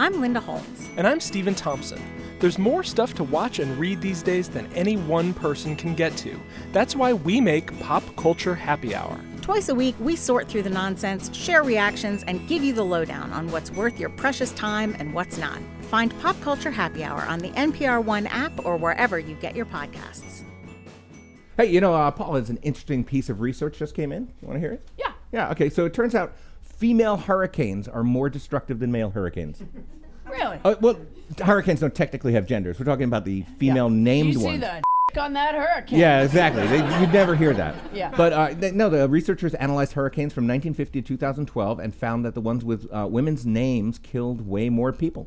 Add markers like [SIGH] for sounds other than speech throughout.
I'm Linda Holmes. And I'm Stephen Thompson. There's more stuff to watch and read these days than any one person can get to. That's why we make Pop Culture Happy Hour. Twice a week, we sort through the nonsense, share reactions, and give you the lowdown on what's worth your precious time and what's not. Find Pop Culture Happy Hour on the NPR One app or wherever you get your podcasts. Hey, you know, uh, Paul, has an interesting piece of research just came in. You want to hear it? Yeah. Yeah, okay. So it turns out female hurricanes are more destructive than male hurricanes. [LAUGHS] Really? Uh, well, hurricanes don't technically have genders. We're talking about the female named you see ones. the on that hurricane. Yeah, exactly. They, you'd never hear that. [LAUGHS] Yeah. But uh, they, no, the researchers analyzed hurricanes from 1950 to 2012 and found that the ones with uh, women's names killed way more people.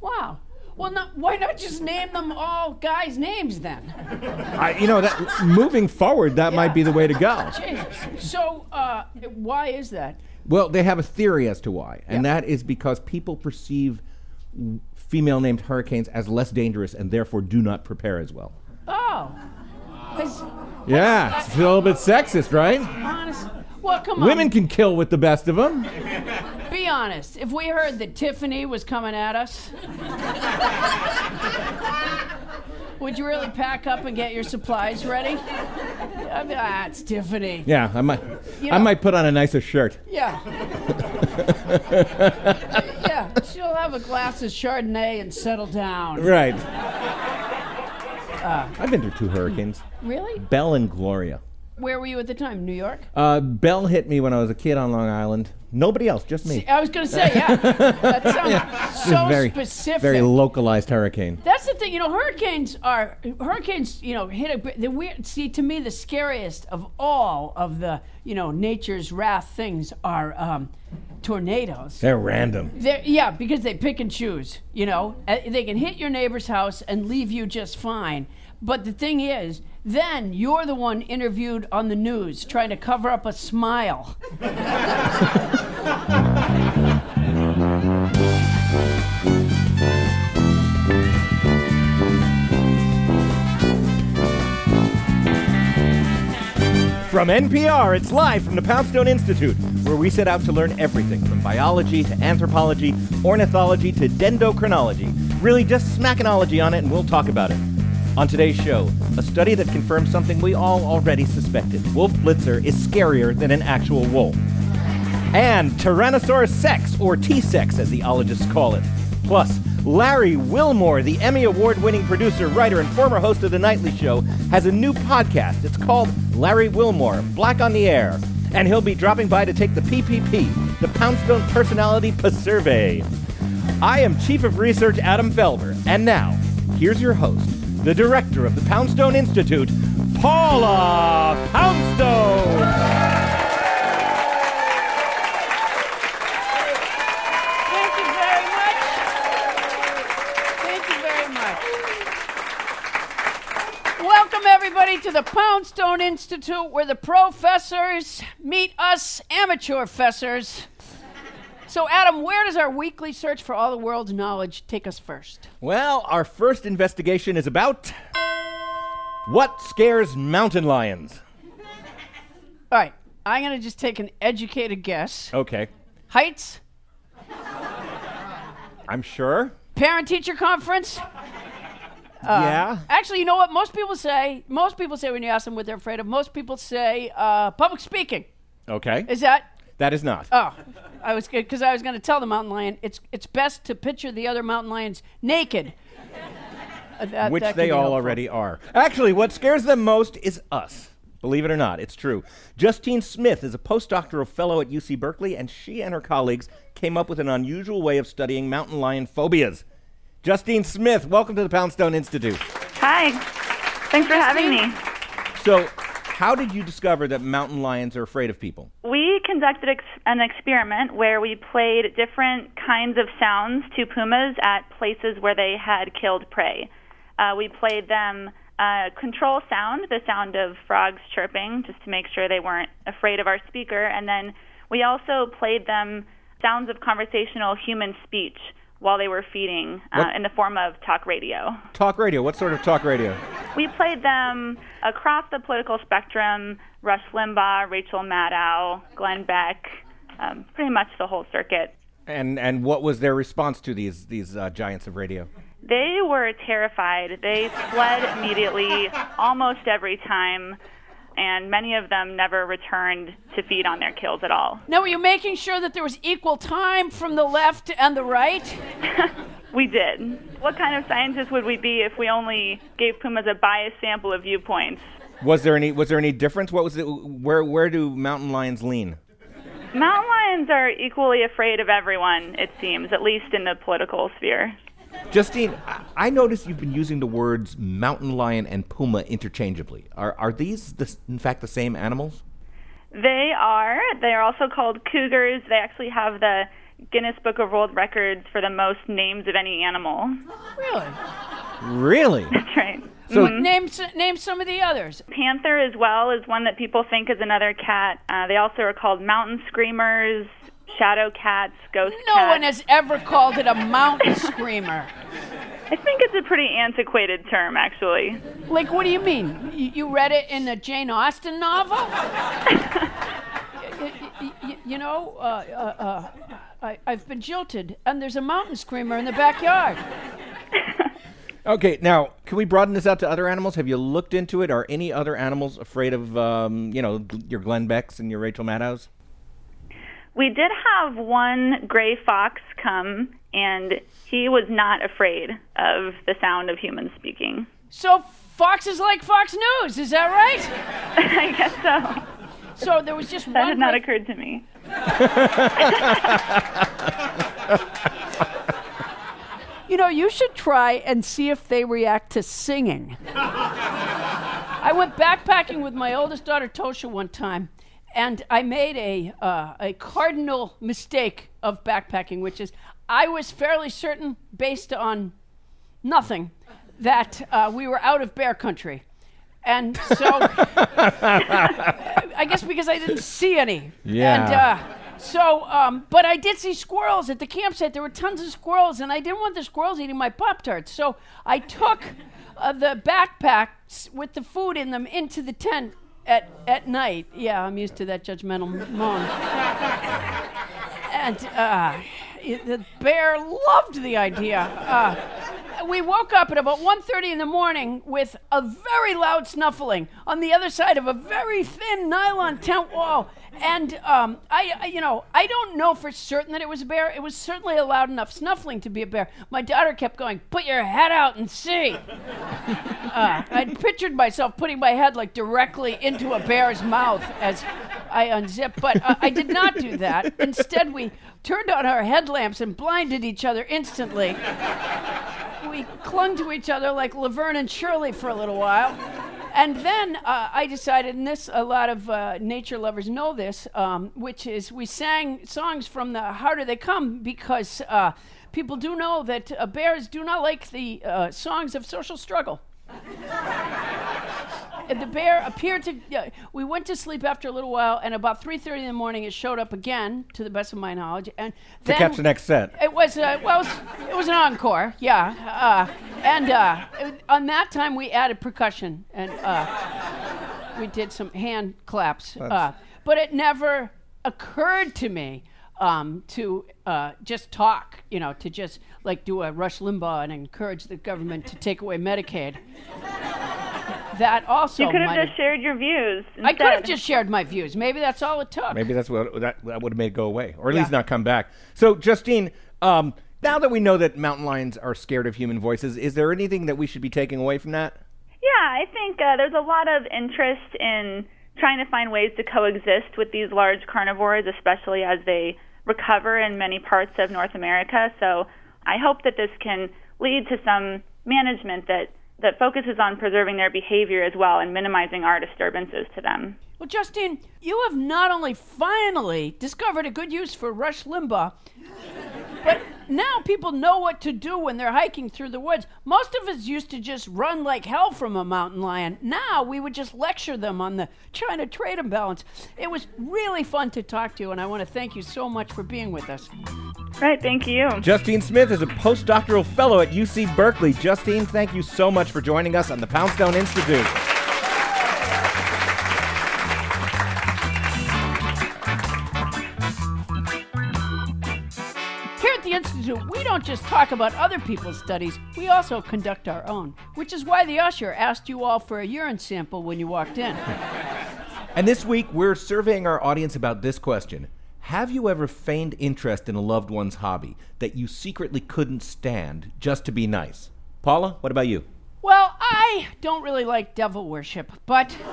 Wow. Well, not, why not just name them all guys' names then? I, you know, that moving forward, that might be the way to go. [LAUGHS] Jesus. So, uh, why is that? Well, they have a theory as to why, and that is because people perceive female named hurricanes as less dangerous and therefore do not prepare as well. Oh. Yeah, it's a little bit sexist, right? honest. Well, come on. Women can kill with the best of them. Be honest. If we heard that Tiffany was coming at us, would you really pack up and get your supplies ready? I mean, ah, it's Tiffany. Yeah, I might. You I might put on a nicer shirt. Yeah. [LAUGHS] yeah. She'll have a glass of Chardonnay and settle down. Right. Uh. I've been through two hurricanes, Really? Belle and Gloria. Where were you at the time? New York? Uh, Belle hit me when I was a kid on Long Island. Nobody else, just me. I was going to say, yeah. That sounds It so very, specific. very localized hurricane. That's the thing, you know. Hurricanes are hurricanes. You know, hit a the weird. See, to me, the scariest of all of the you know nature's wrath things are um, tornadoes. They're random. They're, yeah, because they pick and choose. You know, Uh, they can hit your neighbor's house and leave you just fine. But the thing is, then you're the one interviewed on the news trying to cover up a smile. From NPR, it's live from the Poundstone Institute, where we set out to learn everything from biology to anthropology, ornithology to dendrochronology. Really, just smackinology on it, and we'll talk about it. On today's show, a study that confirms something we all already suspected Wolf Blitzer is scarier than an actual wolf. And Tyrannosaurus sex, or T sex as the ologists call it. Plus, Larry Wilmore, the Emmy Award winning producer, writer, and former host of The Nightly Show, has a new podcast. It's called Larry Wilmore Black on the Air. And he'll be dropping by to take the PPP, the Poundstone Personality Survey. I am Chief of Research Adam Felber. And now, here's your host, the director of the Poundstone Institute, Paula Poundstone. Thank you very much. Thank you very much. Welcome, everybody, to the Poundstone Institute, where the professors meet us amateur fessers. So, Adam, where does our weekly search for all the world's knowledge take us first? Well, our first investigation is about what scares mountain lions. All right, I'm going to just take an educated guess. Okay, Heights? I'm sure. Parent teacher conference? yeah. Actually, you know what? Most people say, most people say when you ask them what they're afraid of, most people say uh, public speaking. Okay. Is that that is not. Oh, I was good because I was going to tell the mountain lion it's it's best to picture the other mountain lions naked. Uh, that- Which that they all helpful. already are. Actually, what scares them most is us. Believe it or not, it's true. Justine Smith is a postdoctoral fellow at UC Berkeley, and she and her colleagues came up with an unusual way of studying mountain lion phobias. Justine Smith, welcome to the Poundstone Institute. Hi. Thanks for having me. So, how did you discover that mountain lions are afraid of people? We conducted ex- an experiment where we played different kinds of sounds to pumas at places where they had killed prey. Uh, we played them uh, control sound, the sound of frogs chirping, just to make sure they weren't afraid of our speaker. And then we also played them sounds of conversational human speech while they were feeding uh, in the form of talk radio. Talk radio. What sort of talk radio? We played them across the political spectrum Rush Limbaugh, Rachel Maddow, Glenn Beck, um, pretty much the whole circuit. And and what was their response to these these uh, giants of radio? They were terrified. They fled immediately almost every time, and many of them never returned to feed on their kills at all. Now, were you making sure that there was equal time from the left and the right? [LAUGHS] We did. What kind of scientists would we be if we only gave pumas a biased sample of viewpoints? Was there any was there any difference? What was it? Where where do mountain lions lean? Mountain lions are equally afraid of everyone, it seems, at least in the political sphere. Justine, I- I noticed you've been using the words mountain lion and puma interchangeably. Are are these the, in fact the same animals? They are. They are also called cougars. They actually have the Guinness Book of World Records for the most names of any animal. Really? Really? [LAUGHS] That's right. So Name name some of the others. Panther as well is one that people think is another cat. Uh, they also are called mountain screamers, shadow cats, ghost No cats. one has ever called it a mountain screamer. I think it's a pretty antiquated term, actually. Like, what do you mean? You, you read it in a Jane Austen novel? [LAUGHS] Y- y- y- you know, uh, uh, uh, I, I've been jilted, and there's a mountain screamer in the backyard. [LAUGHS] okay, now can we broaden this out to other animals? Have you looked into it? Are any other animals afraid of um, you know your Glenn Becks and your Rachel Maddows? We did have one gray fox come, and he was not afraid of the sound of humans speaking. So, Fox is like Fox News, is that right? [LAUGHS] I guess so. So, there was just That one. had not gray- occurred to me. [LAUGHS] You know, you should try and see if they react to singing. I went backpacking with my oldest daughter Tosha one time, and I made a uh, a cardinal mistake of backpacking, which is I was fairly certain, based on nothing, that uh, we were out of bear country. And so, [LAUGHS] I guess because I didn't see any. Yeah. And uh, so, um, but I did see squirrels at the campsite. There were tons of squirrels, and I didn't want the squirrels eating my Pop Tarts. So I took uh, the backpacks with the food in them into the tent at, at night. Yeah, I'm used to that judgmental m- moan. and uh, it- the bear loved the idea. Uh, we woke up at about 1.30 in the morning with a very loud snuffling on the other side of a very thin nylon tent wall. And um, I, I, you know, I don't know for certain that it was a bear. It was certainly a loud enough snuffling to be a bear. My daughter kept going, "Put your head out and see." [LAUGHS] uh, I'd pictured myself putting my head like directly into a bear's mouth as I unzipped, but uh, I did not do that. Instead, we turned on our headlamps and blinded each other instantly. We clung to each other like Laverne and Shirley for a little while. And then uh, I decided, and this a lot of uh, nature lovers know this, um, which is we sang songs from the Harder They Come because uh, people do know that uh, bears do not like the uh, songs of social struggle. And the bear appeared to. We went to sleep after a little while, and about 3:30 in the morning, it showed up again, to the best of my knowledge. And To catch the next set. it was uh, well, it was, it was an encore, yeah. And uh, on that time, we added percussion, and uh, we did some hand claps. Uh, but it never occurred to me um, to uh, just talk, you know, to just like do a Rush Limbaugh and encourage the government to take away Medicaid. That also You could have just shared your views. I could have just shared my views. Maybe that's all it took. Maybe that's what that, that would have made it go away, or at least not come back. So, Justine, um, now that we know that mountain lions are scared of human voices, is there anything that we should be taking away from that? Yeah, I think uh, there's a lot of interest in trying to find ways to coexist with these large carnivores, especially as they recover in many parts of North America. So I hope that this can lead to some management that, that focuses on preserving their behavior as well and minimizing our disturbances to them. Well, Justine, you have not only finally discovered a good use for Rush Limbaugh, but now people know what to do when they're hiking through the woods. Most of us used to just run like hell from a mountain lion. Now we would just lecture them on the China trade imbalance. It was really fun to talk to you, and I want to thank you so much for being with us. Right, thank you. Justine Smith is a postdoctoral fellow at UC Berkeley. Justine, thank you so much for joining us on the Poundstone Institute. Don't just talk about other people's studies, we also conduct our own. Which is why the usher asked you all for a urine sample when you walked in. [LAUGHS] And this week, we're surveying our audience about this question Have you ever feigned interest in a loved one's hobby that you secretly couldn't stand just to be nice? Paula, what about you? Well, I don't really like devil worship, but [LAUGHS]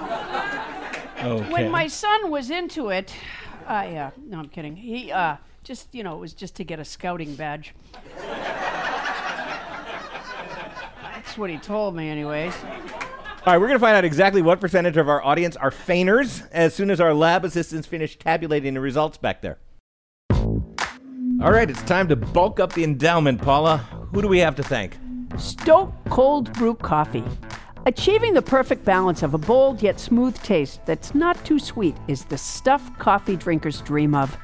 Okay. when my son was into it, I, uh, no, I'm kidding. He, uh, just, you know, it was just to get a scouting badge. That's what he told me, anyways. All right, we're going to find out exactly what percentage of our audience are feigners as soon as our lab assistants finish tabulating the results back there. All right, it's time to bulk up the endowment, Paula. Who do we have to thank? Stok Cold Brew Coffee. Achieving the perfect balance of a bold yet smooth taste that's not too sweet is the stuff coffee drinkers dream of.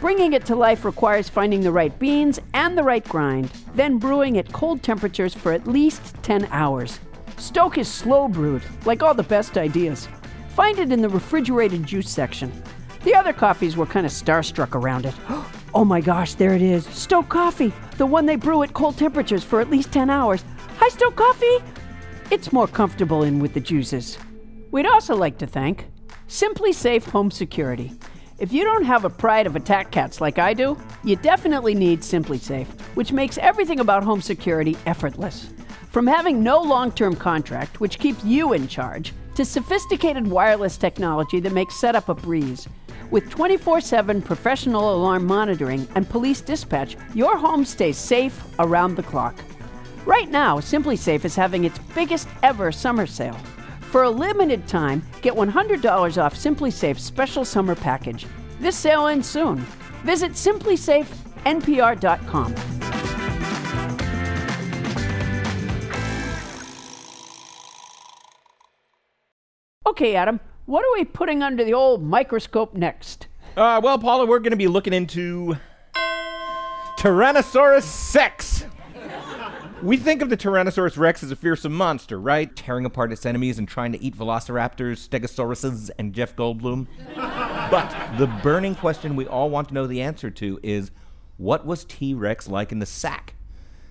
Bringing it to life requires finding the right beans and the right grind, then brewing at cold temperatures for at least 10 hours. Stok is slow brewed, like all the best ideas. Find it in the refrigerated juice section. The other coffees were kind of starstruck around it. [GASPS] Oh my gosh, there it is. Stok Coffee, the one they brew at cold temperatures for at least 10 hours. Hi, Stok Coffee! It's more comfortable in with the juices. We'd also like to thank SimpliSafe Home Security. If you don't have a pride of attack cats like I do, you definitely need SimpliSafe, which makes everything about home security effortless. From having no long term contract, which keeps you in charge, to sophisticated wireless technology that makes setup a breeze. With 24 7 professional alarm monitoring and police dispatch, your home stays safe around the clock. Right now, SimpliSafe is having its biggest ever summer sale. For a limited time, get $100 off SimpliSafe's special summer package. This sale ends soon. Visit simplysafenpr.com. Okay, Adam, what are we putting under the old microscope next? Uh, well, Paula, we're going to be looking into Tyrannosaurus sex. We think of the Tyrannosaurus rex as a fearsome monster, right? Tearing apart its enemies and trying to eat velociraptors, stegosauruses, and Jeff Goldblum. but the burning question we all want to know the answer to is what was T Rex like in the sack?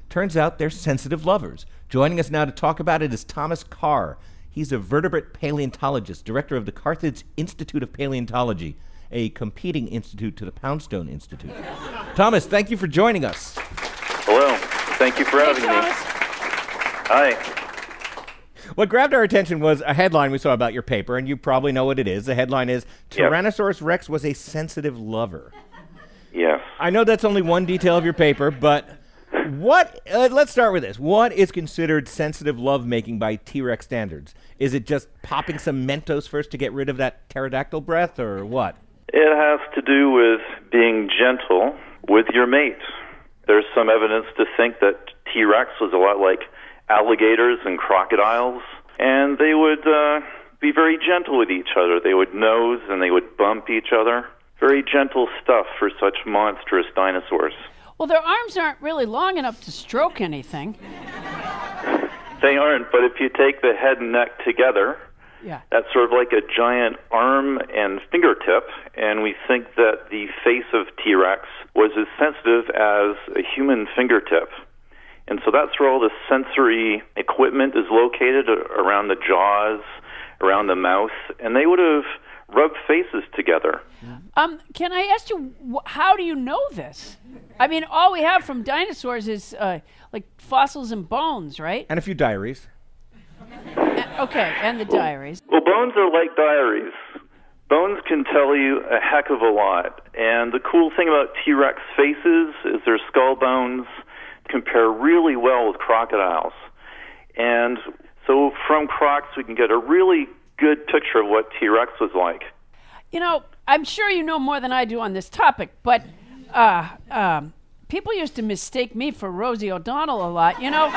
Turns out they're sensitive lovers. Joining us now to talk about it is Thomas Carr. He's a vertebrate paleontologist, director of the Carthage Institute of Paleontology, a competing institute to the Poundstone Institute. Thomas, thank you for joining us. Hello. Thank you for having me. Hi. What grabbed our attention was a headline we saw about your paper, and you probably know what it is. The headline is Yep. Tyrannosaurus Rex was a sensitive lover. Yes. I know that's only one detail of your paper, but what? Uh, let's start with this. What is considered sensitive lovemaking by T Rex standards? Is it just popping some Mentos first to get rid of that pterodactyl breath, or what? It has to do with being gentle with your mate. There's some evidence to think that T Rex was a lot like alligators and crocodiles, and they would uh, be very gentle with each other. They would nose and they would bump each other. Very gentle stuff for such monstrous dinosaurs. Well, their arms aren't really long enough to stroke anything. They aren't, but if you take the head and neck together, Yeah. That's sort of like a giant arm and fingertip, and we think that the face of T Rex was as sensitive as a human fingertip. And so that's where all the sensory equipment is located around the jaws, around the mouth, and they would have rubbed faces together. Um, can I ask you, wh- how do you know this? I mean, all we have from dinosaurs is uh, like fossils and bones, right? And a few diaries. [LAUGHS] Okay, and the diaries. Well, bones are like diaries. Bones can tell you a heck of a lot. And the cool thing about T Rex faces is their skull bones compare really well with crocodiles. And so from crocs, we can get a really good picture of what T Rex was like. You know, I'm sure you know more than I do on this topic, but uh, um, people used to mistake me for Rosie O'Donnell a lot. You know,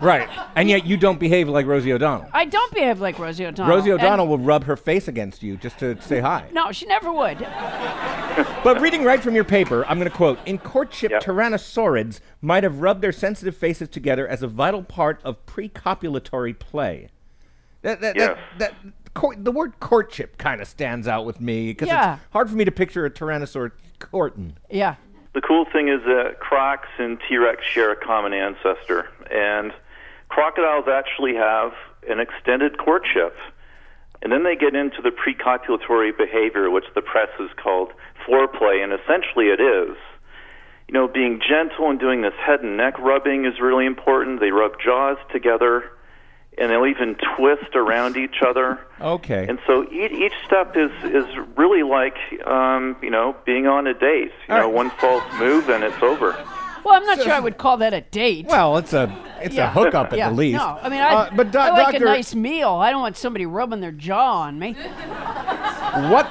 Right. And yet you don't behave like Rosie O'Donnell. I don't behave like Rosie O'Donnell. Rosie O'Donnell will rub her face against you just to say hi. No, she never would. But reading right from your paper, I'm going to quote In courtship, Yep. tyrannosaurids might have rubbed their sensitive faces together as a vital part of precopulatory play. That, that, Yes. that, that, court, the word courtship kind of stands out with me because Yeah. it's hard for me to picture a tyrannosaur courting. Yeah. The cool thing is that crocs and T Rex share a common ancestor, and crocodiles actually have an extended courtship. And then they get into the precopulatory behavior, which the press has called foreplay, and essentially it is. You know, being gentle and doing this head and neck rubbing is really important. They rub jaws together, and they'll even twist around each other. Okay. And so each, each step is is really like um, you know being on a date. You All know, right. one false move and it's over. Well, I'm not sure I would call that a date. well, it's a it's Yeah. a hookup at yeah. the least. No, I mean, I, Uh, but doc- I like doctor, a nice meal. I don't want somebody rubbing their jaw on me. [LAUGHS] what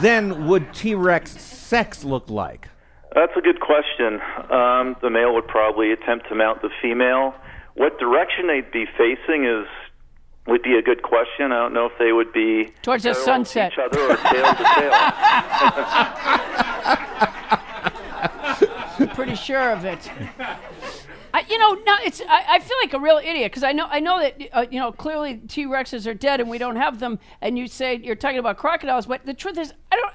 then would T Rex sex look like? That's a good question. Um, the male would probably attempt to mount the female. What direction they'd be facing is would be a good question. I don't know if they would be Towards the sunset. each other or tail to tail. [LAUGHS] [LAUGHS] Pretty sure of it. I, you know, no, it's. I, I feel like a real idiot because I know, I know that uh, you know clearly T Rexes are dead and we don't have them. And you say you're talking about crocodiles, but the truth is, I don't.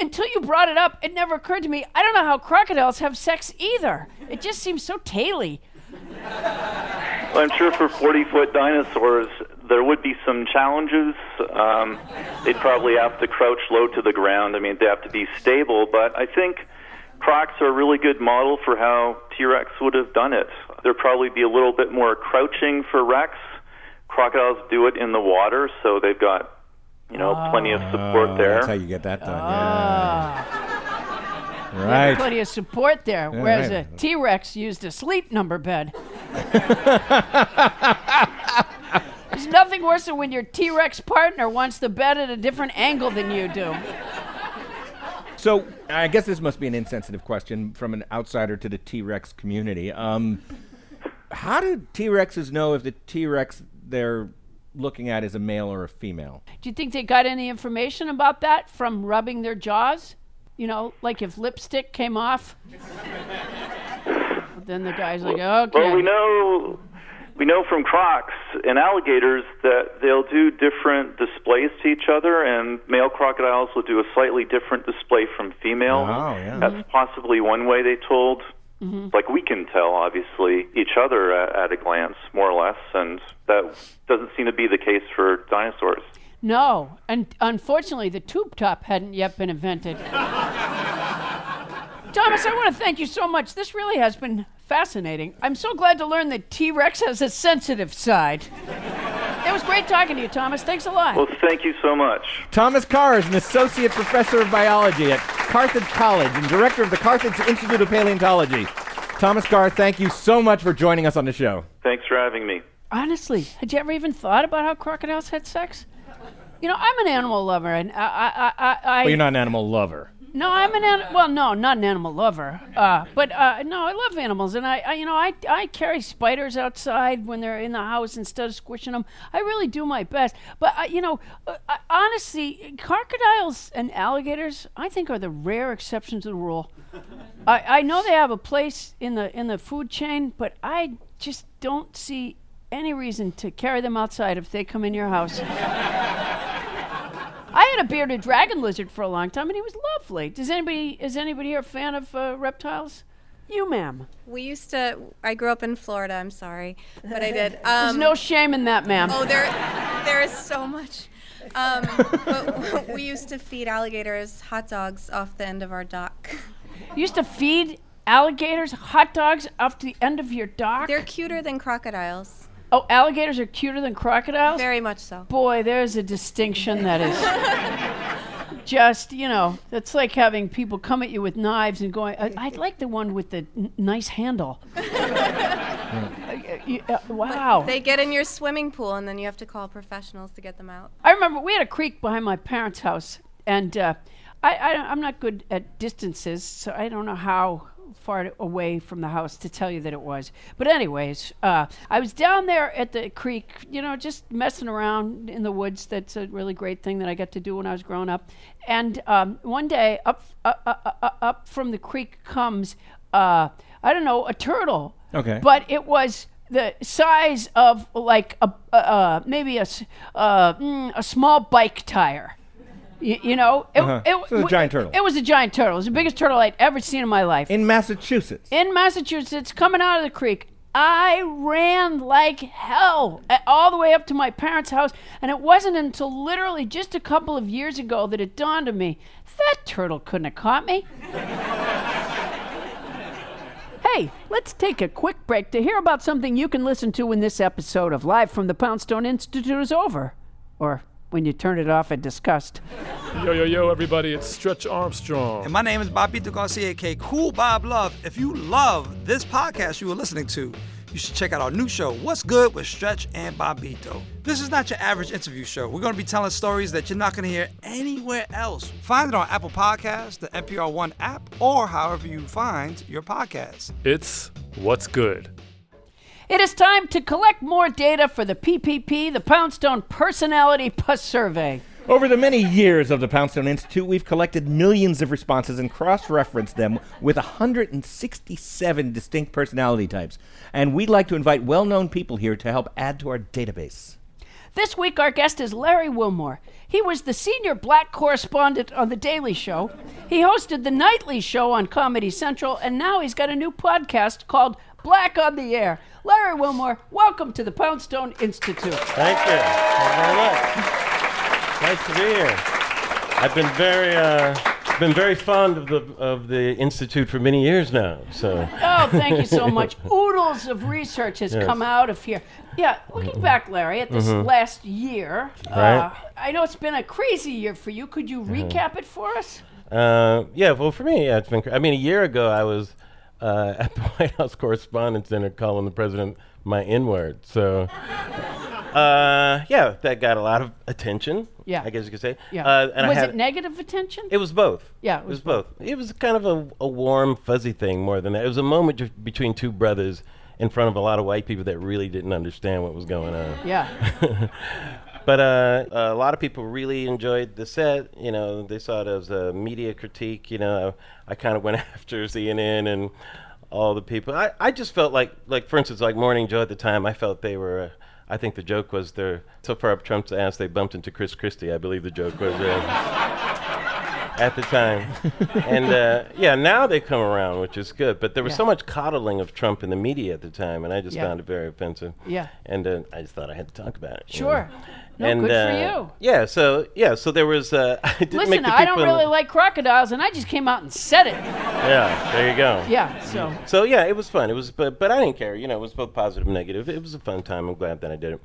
Until you brought it up, it never occurred to me. I don't know how crocodiles have sex either. It just seems so taily. I'm sure for 40 foot dinosaurs, there would be some challenges. Um, they'd probably have to crouch low to the ground. I mean, they have to be stable, but I think crocs are a really good model for how T Rex would have done it. There'd probably be a little bit more crouching for Rex. Crocodiles do it in the water, so they've got, you know, plenty of support Oh, there. That's how you get that done. Ah, yeah. Right. plenty of support there. whereas right. a T Rex used a sleep number bed. [LAUGHS] There's nothing worse than when your T Rex partner wants the bed at a different angle than you do. So I guess this must be an insensitive question from an outsider to the T Rex community. Um, how do T Rexes know if the T Rex they're looking at is a male or a female? Do you think they got any information about that from rubbing their jaws? You know, like if lipstick came off. [LAUGHS] then the guy's like, okay. Well, we know we know from crocs and alligators that they'll do different displays to each other, and male crocodiles will do a slightly different display from female. Oh, yeah. That's possibly one way they told. Mm-hmm. Like we can tell, obviously, each other at, at a glance, more or less, and that doesn't seem to be the case for dinosaurs. No, and unfortunately, the tube top hadn't yet been invented. [LAUGHS] Thomas, I want to thank you so much. This really has been fascinating. I'm so glad to learn that T Rex has a sensitive side. It was great talking to you, Thomas. Thanks a lot. Well, thank you so much. Thomas Carr is an associate professor of biology at Carthage College and director of the Carthage Institute of Paleontology. Thomas Carr, thank you so much for joining us on the show. Thanks for having me. Honestly, had you ever even thought about how crocodiles had sex? You know, I'm an animal lover, and I, I, I, I Well, you're not an animal lover. No, I'm an animal. Well, no, not an animal lover. Uh, but uh, no, I love animals, and I, I, you know, I, I carry spiders outside when they're in the house instead of squishing them. I really do my best. But uh, you know, uh, honestly, crocodiles and alligators, I think, are the rare exception to the rule. [LAUGHS] I, I know they have a place in the in the food chain, but I just don't see any reason to carry them outside if they come in your house. [LAUGHS] I had a bearded dragon lizard for a long time, and he was lovely. Does anybody is anybody here a fan of uh, reptiles? You, ma'am. We used to. I grew up in Florida. I'm sorry, but I did. [LAUGHS] There's Um, no shame in that, ma'am. Oh, there, there is so much. Um, but [LAUGHS] we used to feed alligators hot dogs off the end of our dock. You used to feed alligators hot dogs off the end of your dock. They're cuter than crocodiles. Oh, alligators are cuter than crocodiles. Very much so. Boy, there's a distinction that is [LAUGHS] just, you know, that's like having people come at you with knives and going, I, I'd like the one with the n- nice handle. [LAUGHS] Uh, uh, wow. They get in your swimming pool, and then you have to call professionals to get them out. I remember we had a creek behind my parents' house, and uh, I, I, I'm not good at distances, so I don't know how far away from the house to tell you that it was. But anyways, uh, I was down there at the creek, you know, just messing around in the woods. That's a really great thing that I got to do when I was growing up. And um, one day, up uh, uh, uh, uh, up from the creek comes, uh, I don't know, a turtle. Okay. But it was the size of like a maybe a uh, mm, a small bike tire. Y- you know, it, Uh-huh. it, So it's a giant turtle. It was a giant turtle. It was the biggest turtle I'd ever seen in my life. In Massachusetts. in Massachusetts, coming out of the creek. I ran like hell all the way up to my parents' house, and it wasn't until literally just a couple of years ago that it dawned on me that turtle couldn't have caught me. [LAUGHS] hey, let's take a quick break to hear about something you can listen to when this episode of Live from the Poundstone Institute is over, or when you turn it off in disgust. Yo, yo, yo, everybody, it's Stretch Armstrong. And my name is Bobito Garcia, aka Cool Bob Love. If you love this podcast you are listening to, you should check out our new show, What's Good with Stretch and Bobito. This is not your average interview show. We're going to be telling stories that you're not going to hear anywhere else. Find it on Apple Podcasts, the NPR One app, or however you find your podcast. It's What's Good. It is time to collect more data for the PPP, the Poundstone Personality Plus Survey. Over the many years of the Poundstone Institute, we've collected millions of responses and cross referenced them with 167 distinct personality types. And we'd like to invite well known people here to help add to our database. This week, our guest is Larry Wilmore. He was the senior black correspondent on The Daily Show. He hosted the nightly show on Comedy Central, and now he's got a new podcast called Black on the Air. Larry Wilmore, welcome to the Poundstone Institute. Thank you. Thank you very much. Nice to be here. I've been very, uh, been very fond of the of the institute for many years now. So Oh, thank you so [LAUGHS] much. Oodles of research has Yes. Mm-hmm. come out of here. Yeah, looking back, Larry, at this last year, uh, Right. I know it's been a crazy year for you. Could you recap it for us? Uh, yeah, well, for me, yeah, it's been. cra- I mean, a year ago, I was uh, [LAUGHS] at the White House Correspondents' Dinner calling the president my N-word. So, [LAUGHS] uh, yeah, that got a lot of attention. Yeah. I guess you could say. Yeah. Uh, and was I had, it negative attention? It was both. Yeah, it was, both. It was kind of a, a warm, fuzzy thing more than that. It was a moment between two brothers in front of a lot of white people that really didn't understand what was going on. yeah. [LAUGHS] But uh, a lot of people really enjoyed the set. You know, they saw it as a media critique. You know, I, I kind of went [LAUGHS] after CNN and all the people. I, I just felt like, like for instance, like Morning Joe at the time. I felt they were. Uh, I think the joke was they're so far up Trump's ass they bumped into Chris Christie. I believe the joke was. Uh, at the time. [LAUGHS] and uh, yeah, now they come around, which is good. But there was Yeah. so much coddling of Trump in the media at the time, and I just Yeah. found it very offensive. Yeah. And uh, I just thought I had to talk about it. you know. Sure. No, and, good for uh, you. Yeah, so yeah, so there was. Uh, [LAUGHS] I Listen, I don't really like crocodiles, and I just came out and said it. Yeah, there you go. Yeah, so. So yeah, it was fun. It was, but but I didn't care. You know, it was both positive and negative. It was a fun time. I'm glad that I did it.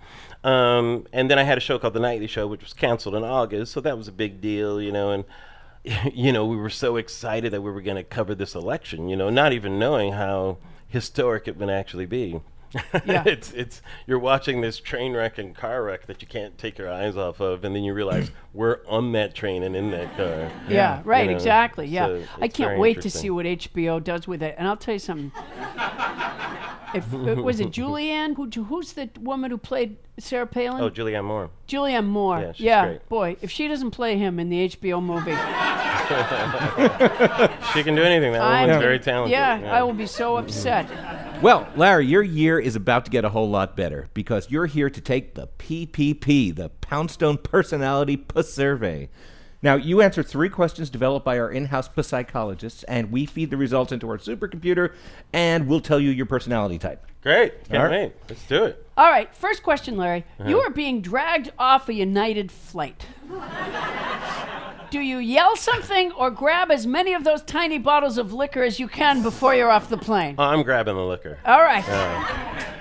Um, and then I had a show called The Nightly Show, which was canceled in August. So that was a big deal. You know, and [LAUGHS] you know we were so excited that we were going to cover this election. You know, not even knowing how historic it would actually be. [LAUGHS] Yeah. it's it's you're watching this train wreck and car wreck that you can't take your eyes off of, and then you realize [CLEARS THROAT] we're on that train and in that car. Yeah, right, know, exactly. Yeah. so I can't wait to see what HBO does with it. And I'll tell you something. [LAUGHS] if uh, was it Julianne? Who, who's the woman who played Sarah Palin? Oh, Julianne Moore. Julianne Moore. Yeah, she's great. boy, if she doesn't play him in the HBO movie, [LAUGHS] [LAUGHS] She can do anything. That I'm woman's very talented. Yeah, I will be so upset. Well, Larry, your year is about to get a whole lot better because you're here to take the PPP, the Poundstone Personality Puss Survey. Now, you answer three questions developed by our in house psychologists, and we feed the results into our supercomputer, and we'll tell you your personality type. Great. Can't All right. wait. Let's do it. All right, first question, Larry. Uh-huh. You are being dragged off a United flight. [LAUGHS] Do you yell something or grab as many of those tiny bottles of liquor as you can before you're off the plane? Oh, I'm grabbing the liquor. All right.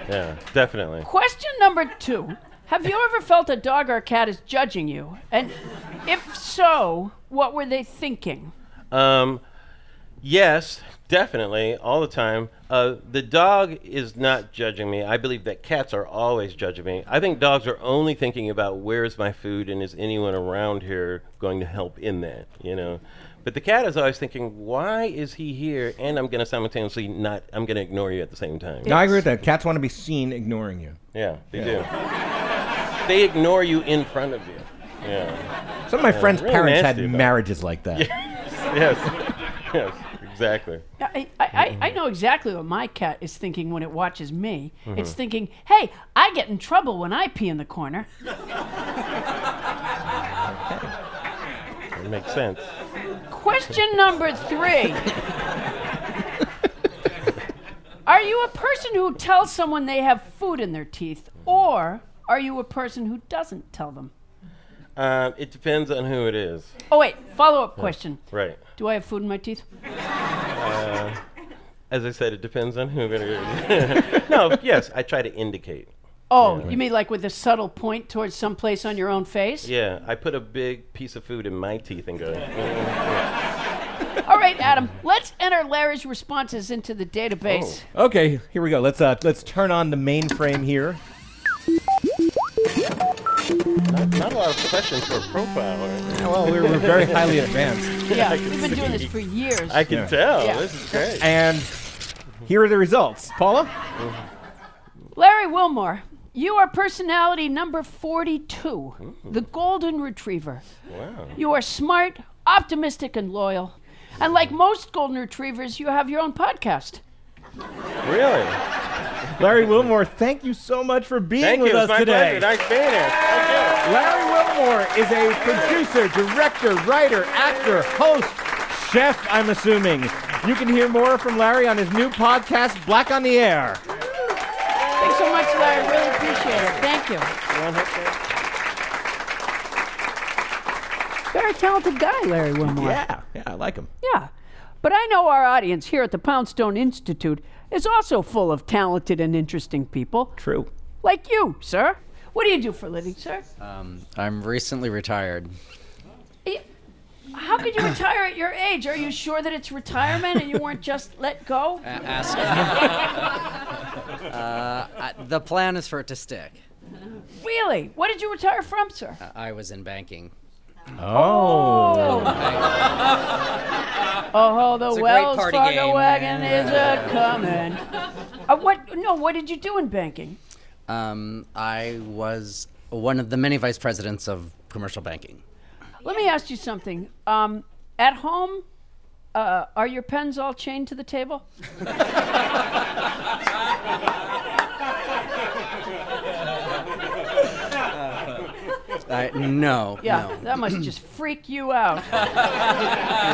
Yeah, definitely. Question number two Have you ever felt a dog or a cat is judging you? And if so, what were they thinking? Um, yes, definitely, all the time. Uh, the dog is not judging me. I believe that cats are always judging me. I think dogs are only thinking about where's my food and is anyone around here going to help in that, you know. But the cat is always thinking, why is he here? And I'm going to simultaneously not, I'm going to ignore you at the same time. Now, I agree with that. Cats want to be seen ignoring you. Yeah, they do. they ignore you in front of you. Yeah. Some of my friends' really parents had marriages like that. [LAUGHS] yes. yes. Exactly. I, I, I, I know exactly what my cat is thinking when it watches me. Mm-hmm. It's thinking, hey, I get in trouble when I pee in the corner. [LAUGHS] It makes sense. Question number three. [LAUGHS] Are you a person who tells someone they have food in their teeth, or are you a person who doesn't tell them? Um, it depends on who it is. Oh, wait, follow up question. Right. Do I have food in my teeth? Uh, as I said, it depends on who it is. [LAUGHS] no, yes, I try to indicate. Oh, you mean like with a subtle point towards someplace on your own face? Yeah, I put a big piece of food in my teeth and go. All right, Adam, let's enter Larry's responses into the database. Okay, here we go. Let's uh, let's turn on the mainframe here. Not, not a lot of questions for a profile. Right? Well, we're, we're very highly advanced. [LAUGHS] Yeah, we've been doing this for years. I can Yeah. tell. Yeah. This is great. And here are the results. Paula? Larry Wilmore, you are personality number 42, the golden retriever. Wow. You are smart, optimistic, and loyal. And like most golden retrievers, you have your own podcast. Really? Larry Wilmore, thank you so much for being Thank with you. us It's my today. pleasure. Nice being here. Thank you. Larry Wilmore is a producer, director, writer, actor, host, chef, I'm assuming. You can hear more from Larry on his new podcast, Black on the Air. Thanks so much, Larry. Really appreciate it. Thank you. Very talented guy, Larry Wilmore. Yeah, yeah, I like him. Yeah. But I know our audience here at the Poundstone Institute is also full of talented and interesting people. True. Like you, sir. What do you do for a living, sir? Um, I'm recently retired. How could you retire at your age? Are you sure that it's retirement and you weren't just let go? [LAUGHS] A- ask. [LAUGHS] uh, I, the plan is for it to stick. Really? What did you retire from, sir? Uh, I was in banking. Oh. Oh, [LAUGHS] the It's a Wells Fargo game. wagon is a [LAUGHS] coming. Uh, what? No. What did you do in banking? Um, I was one of the many vice presidents of commercial banking. Let me ask you something. Um, at home, uh, are your pens all chained to the table? [LAUGHS] I, no, Yeah, no. that must [CLEARS THROAT] just freak you out.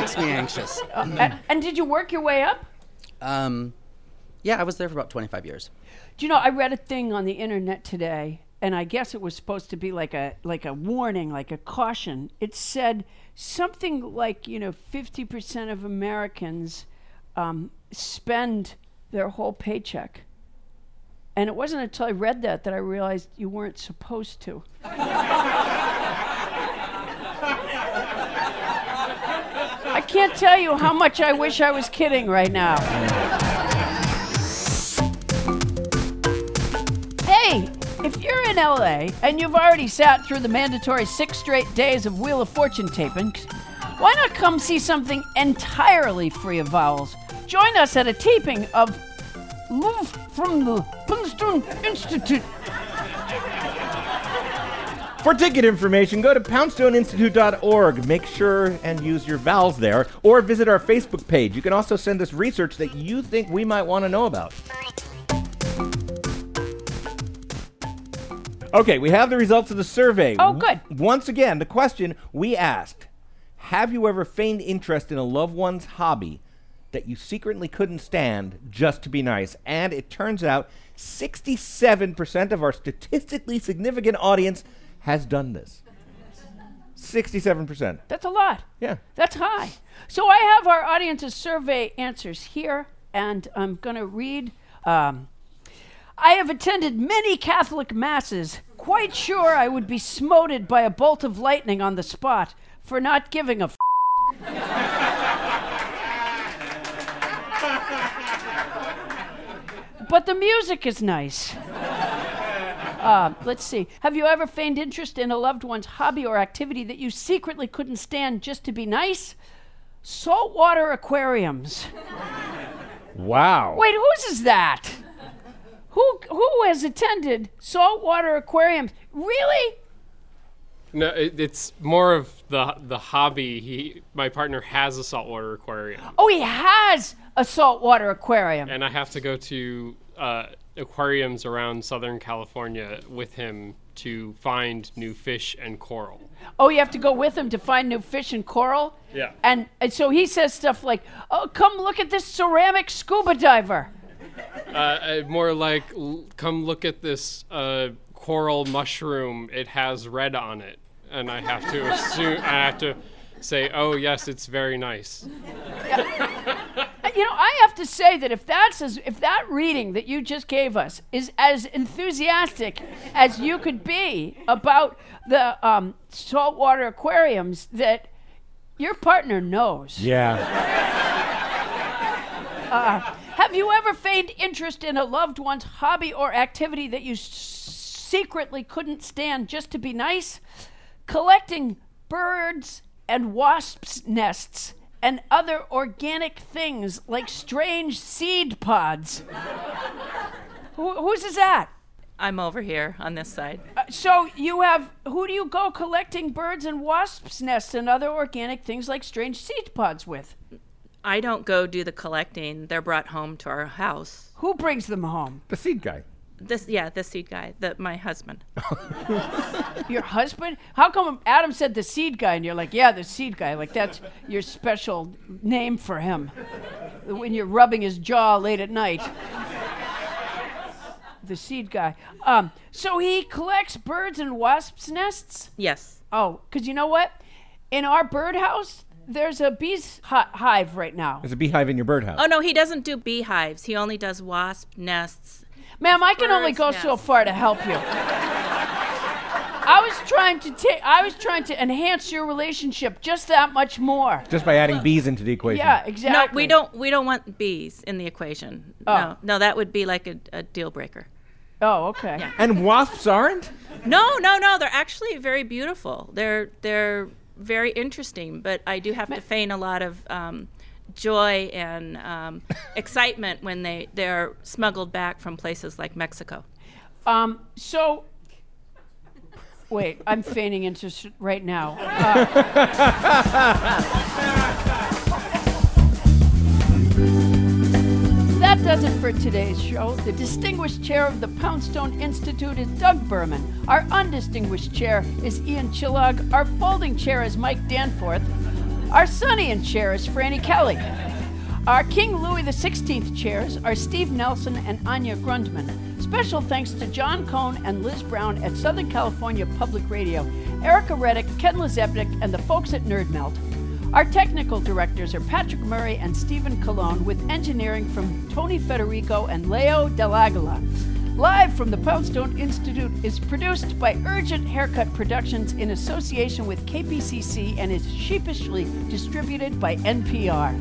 Makes me anxious. [LAUGHS] Uh, and, and did you work your way up? Um, yeah, I was there for about 25 years. Do you know? I read a thing on the internet today, and I guess it was supposed to be like a like a warning, like a caution. It said something like you know, fifty percent of Americans um, spend their whole paycheck. And it wasn't until I read that that I realized you weren't supposed to. I can't tell you how much I wish I was kidding right now. Hey, if you're in LA and you've already sat through the mandatory six straight days of Wheel of Fortune taping, why not come see something entirely free of vowels? Join us at a taping of Live from the Poundstone Institute. For ticket information, go to poundstoneinstitute.org. Make sure and use your vowels there, or visit our Facebook page. You can also send us research that you think we might want to know about. Okay, we have the results of the survey. Oh, good. Once again, the question we asked Have you ever feigned interest in a loved one's hobby that you secretly couldn't stand just to be nice? And it turns out 67% of our statistically significant audience has done this. 67%. That's a lot. Yeah. That's high. So I have our audience's survey answers here, and I'm going to read. Um, I have attended many Catholic masses, quite sure I would be smoted by a bolt of lightning on the spot for not giving a. F- [LAUGHS] but the music is nice. [LAUGHS] Uh, let's see. Have you ever feigned interest in a loved one's hobby or activity that you secretly couldn't stand just to be nice? Saltwater aquariums. Wow. Wait, whose is that? Who who has attended saltwater aquariums? Really? No, it, it's more of the the hobby. He, my partner, has a saltwater aquarium, Oh, he has a saltwater aquarium. and I have to go to uh, aquariums around Southern California with him to find new fish and coral. Oh, you have to go with him to find new fish and coral? Yeah. And, and so he says stuff like, oh, come look at this ceramic scuba diver. Uh, uh, more like, come look at this uh, coral mushroom. It has red on it, and I have to [LAUGHS] assume I have to say, oh yes, it's very nice. Uh, You know, I have to say that if that's as, if that reading that you just gave us is as enthusiastic as you could be about the um, saltwater aquariums, that your partner knows. Yeah. Uh, have you ever feigned interest in a loved one's hobby or activity that you s- secretly couldn't stand just to be nice? Collecting birds and wasps' nests and other organic things like strange seed pods. Who, whose is that? I'm over here on this side. Uh, so you have who do you go collecting birds and wasps' nests and other organic things like strange seed pods with? I don't go do the collecting. They're brought home to our house. Who brings them home? The seed guy. This, yeah, the seed guy, the, my husband. [LAUGHS] Your husband? How come Adam said the seed guy and you're like, yeah, the seed guy? Like that's your special name for him. When you're rubbing his jaw late at night. The seed guy. Um, so he collects birds and wasps' nests? Yes. Oh, because you know what? In our birdhouse, there's a bee's hi- hive right now. There's a beehive in your birdhouse. Oh no, he doesn't do beehives. He only does wasp nests. Ma'am, I can only Bird's go so far to help you. I was trying to take. I was trying to enhance your relationship just that much more. Just by adding bees into the equation. Yeah, exactly. No, we don't. We don't want bees in the equation. Oh. No, no, that would be like a, a deal breaker. Oh, okay. And wasps aren't? No, no, no. They're actually very beautiful. They're they're very interesting. But I do have to feign a lot of um, joy and um, [COUGHS] excitement when they they're smuggled back from places like Mexico. Um. So. Wait, I'm feigning interest right now. Uh, That does it for today's show. The distinguished chair of the Poundstone Institute is Doug Berman. Our undistinguished chair is Ian Chillag. Our folding chair is Mike Danforth. Our sunny and chair is Franny Kelly. Our King Louis XVI chairs are Steve Nelson and Anya Grundmann. Special thanks to John Cohn and Liz Brown at Southern California Public Radio, Erica Reddick, Ken Lazebnik, and the folks at Nerdmelt. Our technical directors are Patrick Murray and Stephen Colon, with engineering from Tony Federico and Leo Delagala. Live from the Poundstone Institute is produced by Urgent Haircut Productions in association with KPCC and is sheepishly distributed by NPR.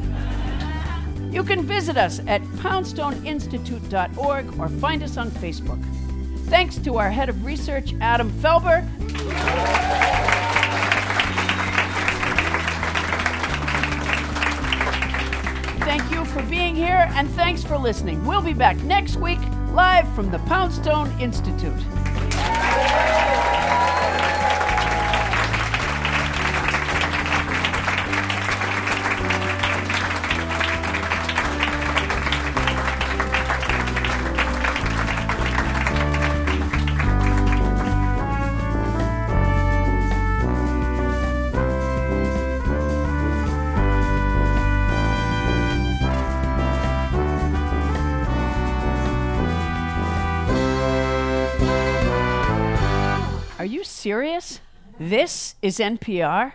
You can visit us at poundstoneinstitute.org or find us on Facebook. Thanks to our head of research, Adam Felber. Thank you for being here and thanks for listening. We'll be back next week live from the Poundstone Institute. This is NPR?